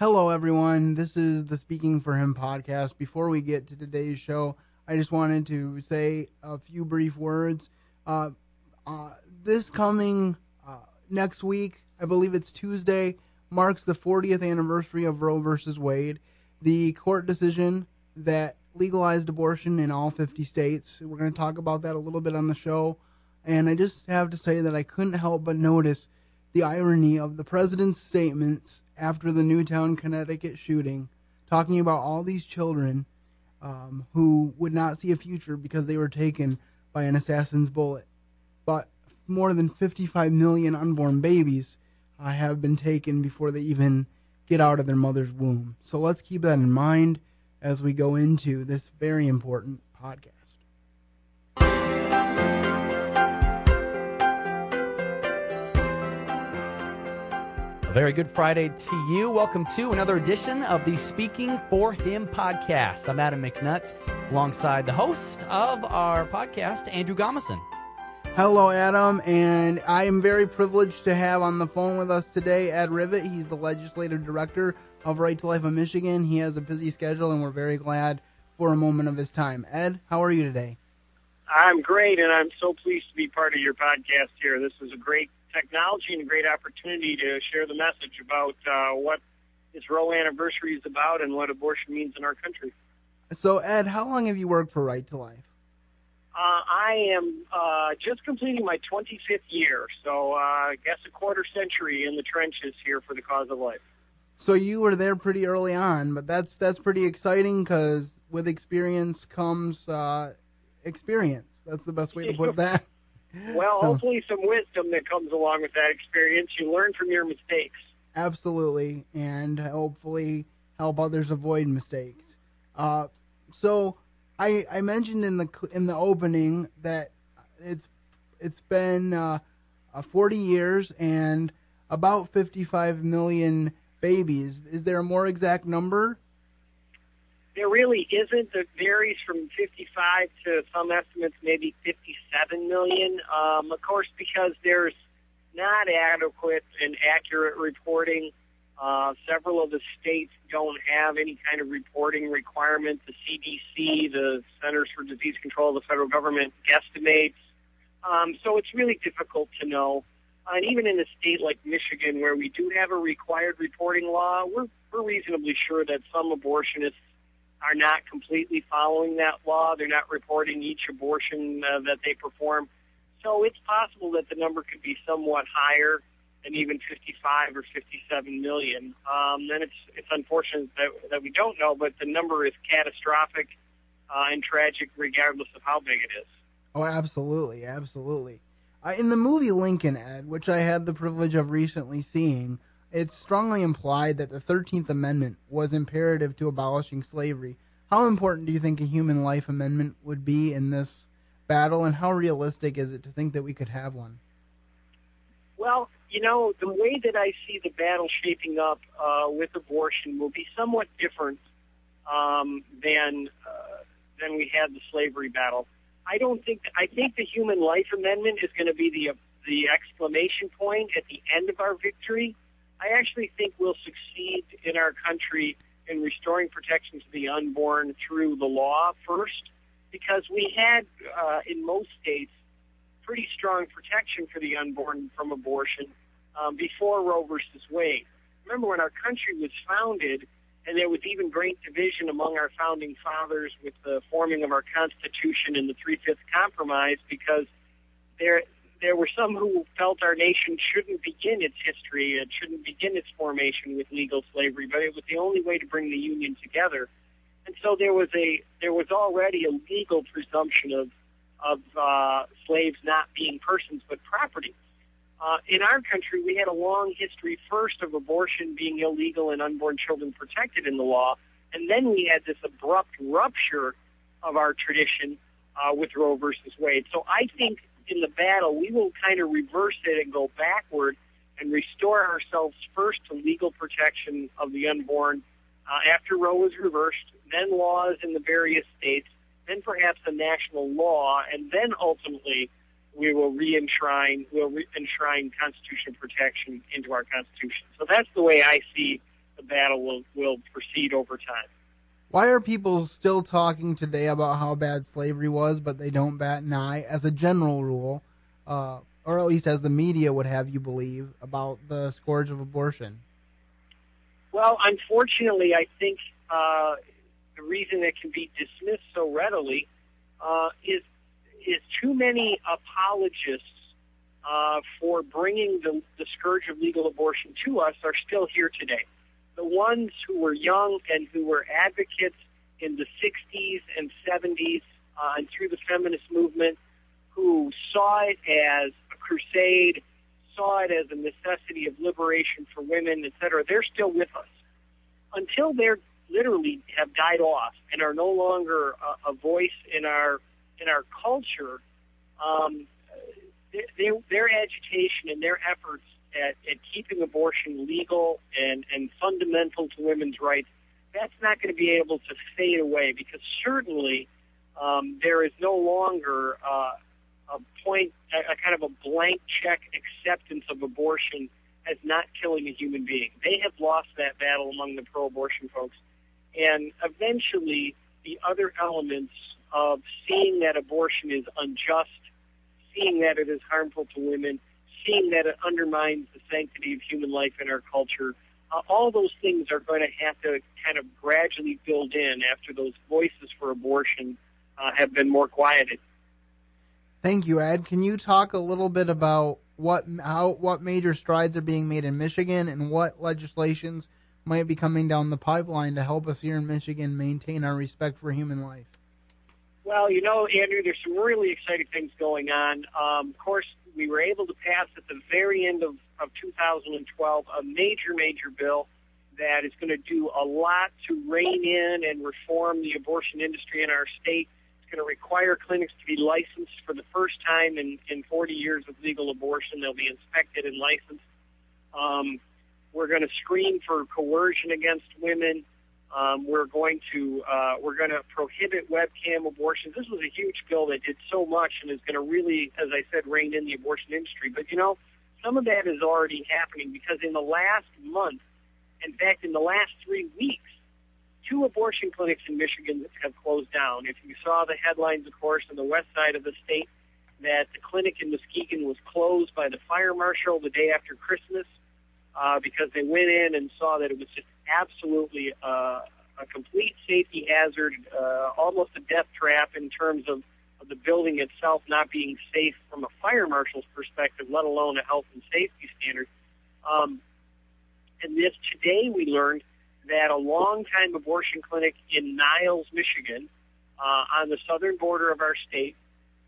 Hello, everyone. This is the Speaking for Him podcast. Before we get to today's show, I just wanted to say a few brief words. Uh, uh, this coming uh, next week, I believe it's Tuesday, marks the 40th anniversary of Roe versus Wade, the court decision that legalized abortion in all 50 states. We're going to talk about that a little bit on the show. And I just have to say that I couldn't help but notice the irony of the president's statements after the Newtown, Connecticut shooting, talking about all these children um, who would not see a future because they were taken by an assassin's bullet. But more than 55 million unborn babies uh, have been taken before they even get out of their mother's womb. So let's keep that in mind as we go into this very important podcast. A very good Friday to you. Welcome to another edition of the Speaking for Him podcast. I'm Adam McNutt alongside the host of our podcast, Andrew Gomison. Hello, Adam, and I am very privileged to have on the phone with us today Ed Rivet. He's the legislative director of Right to Life of Michigan. He has a busy schedule, and we're very glad for a moment of his time. Ed, how are you today? I'm great, and I'm so pleased to be part of your podcast here. This is a great technology and a great opportunity to share the message about uh, what this Roe anniversary is about and what abortion means in our country. So, Ed, how long have you worked for Right to Life? Uh, I am uh, just completing my 25th year, so uh, I guess a quarter century in the trenches here for the cause of life. So you were there pretty early on, but that's that's pretty exciting because with experience comes uh, experience. That's the best way to put that. Well, so, hopefully some wisdom that comes along with that experience. You learn from your mistakes. Absolutely, and hopefully help others avoid mistakes. Uh, so I I mentioned in the in the opening that it's it's been uh, uh, 40 years and about 55 million babies. Is there a more exact number? There really isn't. It varies from 55 to some estimates, maybe 57 million. Um, of course, because there's not adequate and accurate reporting. Uh, several of the states don't have any kind of reporting requirement. The CDC, the Centers for Disease Control, the federal government guesstimates. Um, so it's really difficult to know. And even in a state like Michigan, where we do have a required reporting law, we're, we're reasonably sure that some abortionists are not completely following that law. They're not reporting each abortion uh, that they perform. So it's possible that the number could be somewhat higher than even 55 or 57 million. Um, then it's it's unfortunate that, that we don't know, but the number is catastrophic uh, and tragic regardless of how big it is. Oh, absolutely, absolutely. Uh, in the movie Lincoln, Ed, which I had the privilege of recently seeing, it's strongly implied that the 13th Amendment was imperative to abolishing slavery. How important do you think a human life amendment would be in this battle, and how realistic is it to think that we could have one? Well, you know, the way that I see the battle shaping up uh, with abortion will be somewhat different um, than uh, than we had the slavery battle. I don't think I think the Human Life Amendment is going to be the the exclamation point at the end of our victory. I actually think we'll succeed in our country in restoring protection to the unborn through the law first, because we had uh, in most states pretty strong protection for the unborn from abortion um, before Roe versus Wade. Remember when our country was founded, and there was even great division among our founding fathers with the forming of our Constitution and the Three-Fifth Compromise because there there were some who felt our nation shouldn't begin its history, it shouldn't begin its formation with legal slavery, but it was the only way to bring the Union together. And so there was a there was already a legal presumption of of uh, slaves not being persons but property. Uh, in our country, we had a long history first of abortion being illegal and unborn children protected in the law, and then we had this abrupt rupture of our tradition uh, with Roe versus Wade. So I think in the battle, we will kind of reverse it and go backward and restore ourselves first to legal protection of the unborn uh, after Roe was reversed, then laws in the various states, then perhaps a national law, and then ultimately we will re-enshrine, we'll re-enshrine constitutional protection into our Constitution. So that's the way I see the battle will will proceed over time. Why are people still talking today about how bad slavery was, but they don't bat an eye, as a general rule, uh, or at least as the media would have you believe, about the scourge of abortion? Well, unfortunately, I think uh, the reason it can be dismissed so readily uh, is is too many apologists uh, for bringing the, the scourge of legal abortion to us are still here today. The ones who were young and who were advocates in the 60s and 70s uh, and through the feminist movement, who saw it as a crusade, saw it as a necessity of liberation for women, etc., they're still with us. Until they're literally have died off and are no longer a, a voice in our in our culture, um, their, their agitation and their efforts at, at keeping abortion legal and, and fundamental to women's rights, that's not going to be able to fade away because certainly um, there is no longer uh, a point, a, a kind of a blank check acceptance of abortion as not killing a human being. They have lost that battle among the pro-abortion folks. And eventually, the other elements of seeing that abortion is unjust, seeing that it is harmful to women, seeing that it undermines the sanctity of human life in our culture, uh, all those things are going to have to kind of gradually build in after those voices for abortion uh, have been more quieted. Thank you, Ed. Can you talk a little bit about what how what major strides are being made in Michigan and what legislations might be coming down the pipeline to help us here in Michigan maintain our respect for human life? Well, you know, Andrew, there's some really exciting things going on. Um, of course, we were able to pass at the very end of, of 2012 a major, major bill that is going to do a lot to rein in and reform the abortion industry in our state. It's going to require clinics to be licensed for the first time in, in 40 years of legal abortion. They'll be inspected and licensed. Um, we're going to screen for coercion against women. Um, we're going to uh, we're going to prohibit webcam abortions. This was a huge bill that did so much and is going to really, as I said, rein in the abortion industry. But you know, some of that is already happening because in the last month, in fact, in the last three weeks, two abortion clinics in Michigan have closed down. If you saw the headlines, of course, on the west side of the state, that the clinic in Muskegon was closed by the fire marshal the day after Christmas uh, because they went in and saw that it was just absolutely uh, a complete safety hazard, uh, almost a death trap in terms of, of the building itself not being safe from a fire marshal's perspective, let alone a health and safety standard. Um, and this today we learned that a long-time abortion clinic in Niles, Michigan, uh, on the southern border of our state,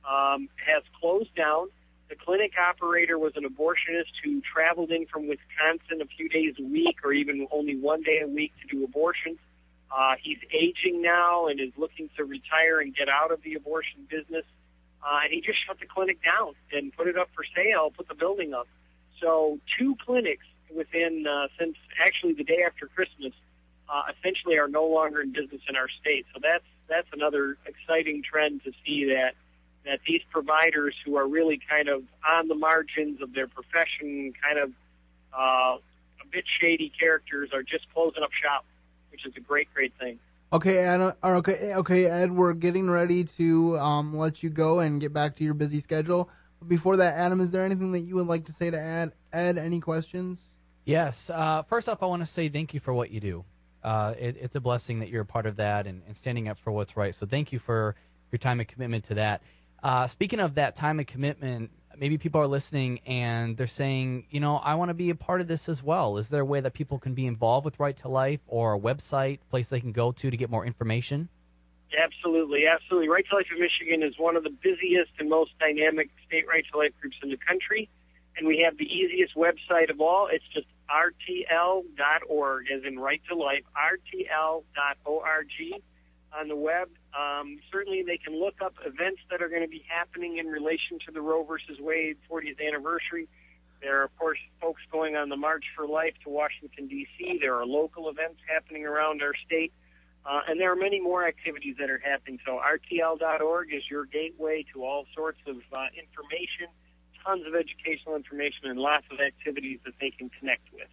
um, has closed down the clinic operator was an abortionist who traveled in from Wisconsin a few days a week or even only one day a week to do abortions. Uh, he's aging now and is looking to retire and get out of the abortion business. Uh, and he just shut the clinic down and put it up for sale, put the building up. So two clinics within, uh, since actually the day after Christmas, uh, essentially are no longer in business in our state. So that's, that's another exciting trend to see that that these providers who are really kind of on the margins of their profession, kind of uh, a bit shady characters, are just closing up shop, which is a great, great thing. Okay, Ed. Uh, okay, okay, Ed. We're getting ready to um, let you go and get back to your busy schedule. But before that, Adam, is there anything that you would like to say to Ed? Ed, any questions? Yes. Uh, first off, I want to say thank you for what you do. Uh, it, it's a blessing that you're a part of that and, and standing up for what's right. So thank you for your time and commitment to that. Uh, speaking of that time and commitment, maybe people are listening and they're saying, you know, I want to be a part of this as well. Is there a way that people can be involved with Right to Life or a website, place they can go to to get more information? Absolutely, absolutely. Right to Life of Michigan is one of the busiest and most dynamic state right to life groups in the country. And we have the easiest website of all. It's just rtl.org, as in right to life, rtl.org on the web. Um, certainly, they can look up events that are going to be happening in relation to the Roe versus Wade 40th anniversary. There are, of course, folks going on the March for Life to Washington, D.C. There are local events happening around our state. Uh, and there are many more activities that are happening. So RTL.org is your gateway to all sorts of uh, information, tons of educational information, and lots of activities that they can connect with.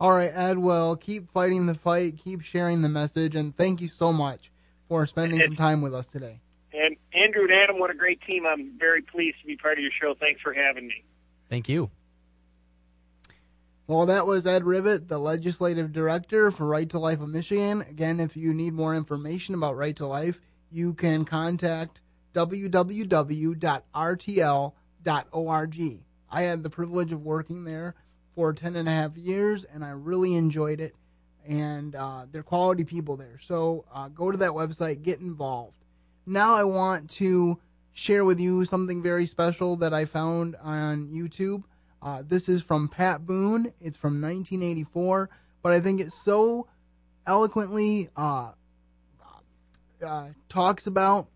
All right, Adwell, keep fighting the fight. Keep sharing the message, and thank you so much for spending some time with us today. And Andrew and Adam, what a great team! I'm very pleased to be part of your show. Thanks for having me. Thank you. Well, that was Ed Rivet, the legislative director for Right to Life of Michigan. Again, if you need more information about Right to Life, you can contact www.rtl.org. I had the privilege of working there for 10 and a half years, and I really enjoyed it. And uh, they're quality people there. So uh, go to that website, get involved. Now I want to share with you something very special that I found on YouTube. Uh, this is from Pat Boone. It's from 1984, but I think it so eloquently uh, uh, talks about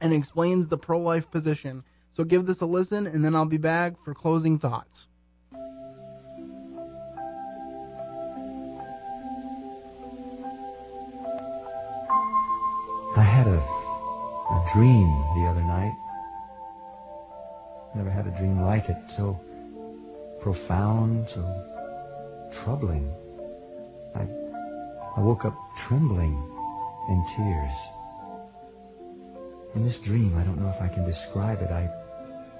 and explains the pro life position. So give this a listen, and then I'll be back for closing thoughts. Dream the other night. Never had a dream like it. So profound, so troubling. I, I woke up trembling in tears. In this dream, I don't know if I can describe it. I,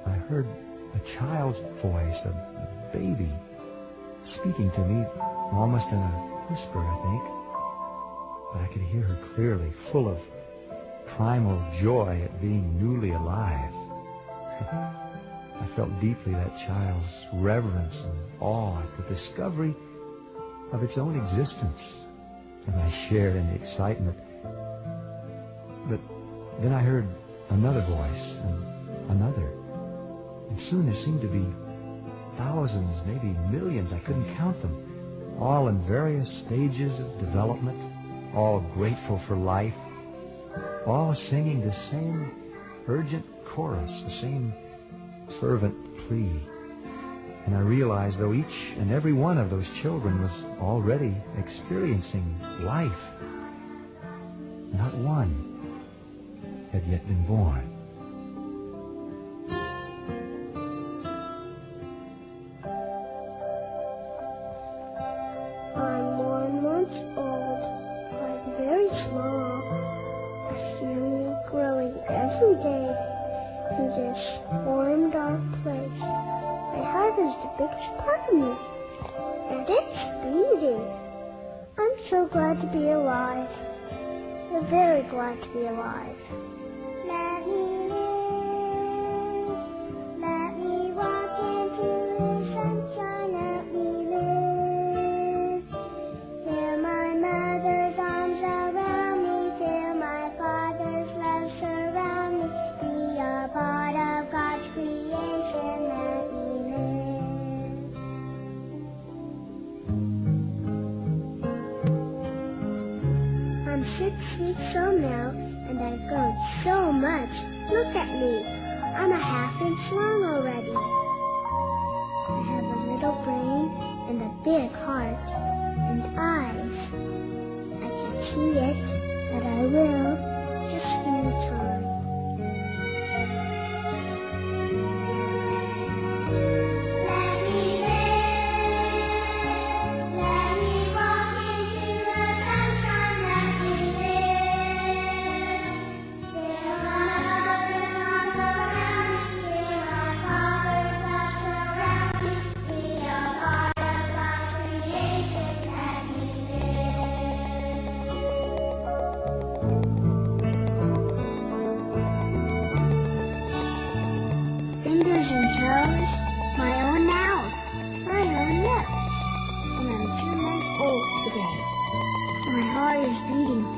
I heard a child's voice, a, a baby, speaking to me almost in a whisper, I think. But I could hear her clearly, full of primal joy at being newly alive. I felt deeply that child's reverence and awe at the discovery of its own existence, and I shared in the excitement. But then I heard another voice and another, and soon there seemed to be thousands, maybe millions, I couldn't count them, all in various stages of development, all grateful for life, all singing the same urgent chorus, the same fervent plea. And I realized though each and every one of those children was already experiencing life, not one had yet been born. Glad to be alive. I'm very glad to be alive. At me. I'm a half inch long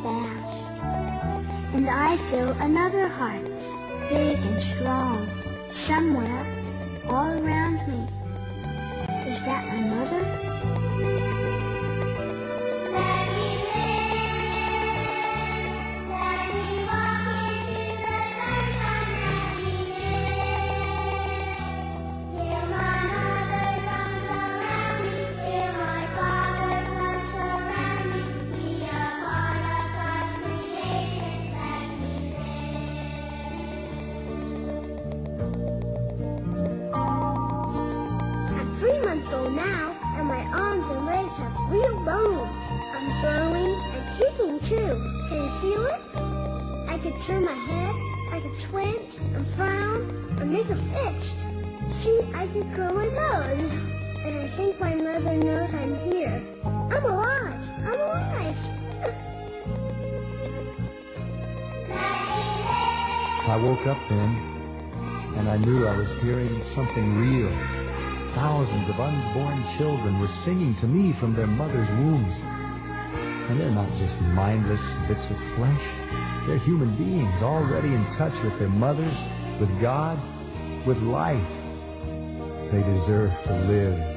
fast. And I feel another heart, big and strong, somewhere all around me. Is that my mother? A fist. See, I could grow my nose. And I think my mother knows I'm here. I'm alive. I'm alive. I woke up then, and I knew I was hearing something real. Thousands of unborn children were singing to me from their mother's wombs. And they're not just mindless bits of flesh. They're human beings already in touch with their mothers, with God, with life. They deserve to live.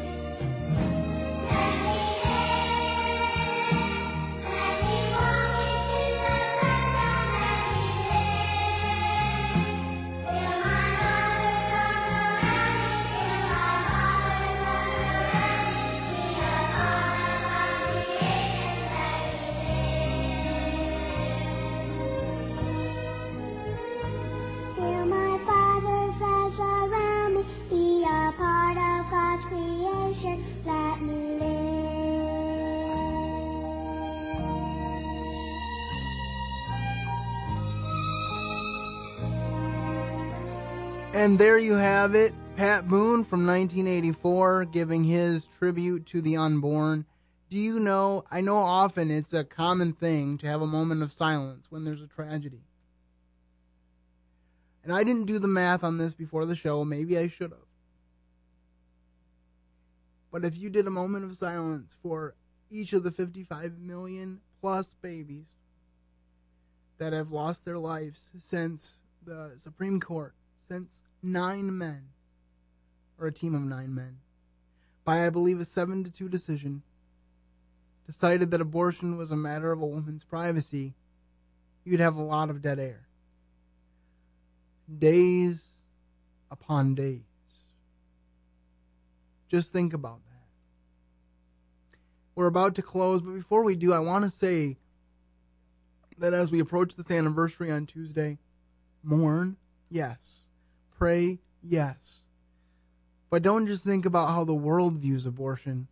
And there you have it. Pat Boone from 1984 giving his tribute to the unborn. Do you know? I know often it's a common thing to have a moment of silence when there's a tragedy. And I didn't do the math on this before the show. Maybe I should have. But if you did a moment of silence for each of the 55 million plus babies that have lost their lives since the Supreme Court, since nine men, or a team of nine men, by I believe a 7 to 2 decision, decided that abortion was a matter of a woman's privacy, you'd have a lot of dead air. Days upon days. Just think about that. We're about to close, but before we do, I want to say that as we approach this anniversary on Tuesday, mourn, yes. Pray, yes. But don't just think about how the world views abortion.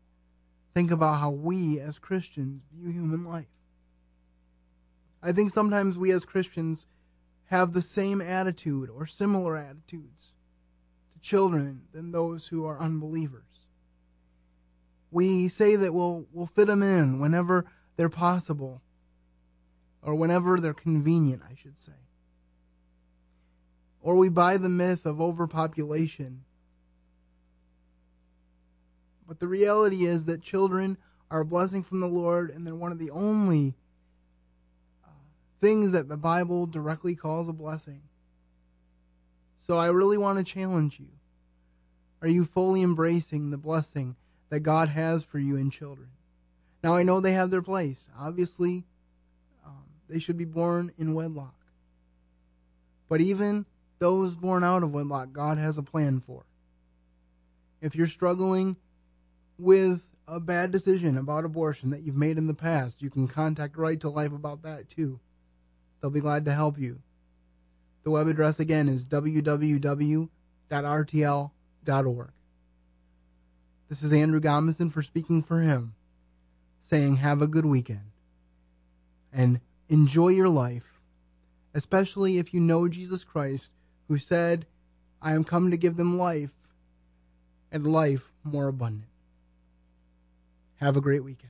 Think about how we as Christians view human life. I think sometimes we as Christians have the same attitude or similar attitudes to children than those who are unbelievers. We say that we'll, we'll fit them in whenever they're possible, or whenever they're convenient, I should say. Or we buy the myth of overpopulation. But the reality is that children are a blessing from the Lord, and they're one of the only uh, things that the Bible directly calls a blessing. So I really want to challenge you. Are you fully embracing the blessing that God has for you in children? Now, I know they have their place. Obviously, um, they should be born in wedlock. But even those born out of wedlock, God has a plan for. If you're struggling with a bad decision about abortion that you've made in the past, you can contact Right to Life about that too. They'll be glad to help you. The web address again is www.rtl.org. This is Andrew Gomison for Speaking for Him, saying have a good weekend and enjoy your life, especially if you know Jesus Christ, who said, I am come to give them life and life more abundant. Have a great weekend.